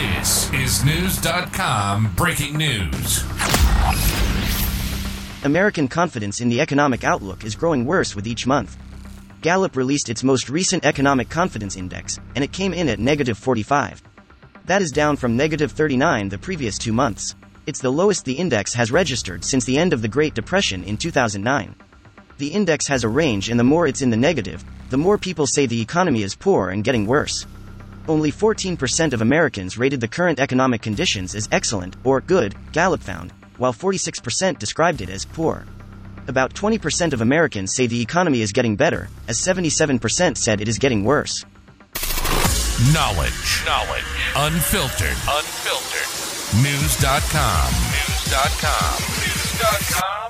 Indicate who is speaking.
Speaker 1: This is Knewz.com breaking news.
Speaker 2: American confidence in the economic outlook is growing worse with each month. Gallup released its most recent economic confidence index, and it came in at negative 45. That is down from negative 39 the previous two months. It's the lowest the index has registered since the end of the Great Depression in 2009. The index has a range, and the more it's in the negative, the more people say the economy is poor and getting worse. Only 14% of Americans rated the current economic conditions as excellent or good, Gallup found, while 46% described it as poor. About 20% of Americans say the economy is getting better, as 77% said it is getting worse.
Speaker 1: Knowledge. Knowledge. Unfiltered. Unfiltered. Knewz.com. Knewz.com. Knewz.com.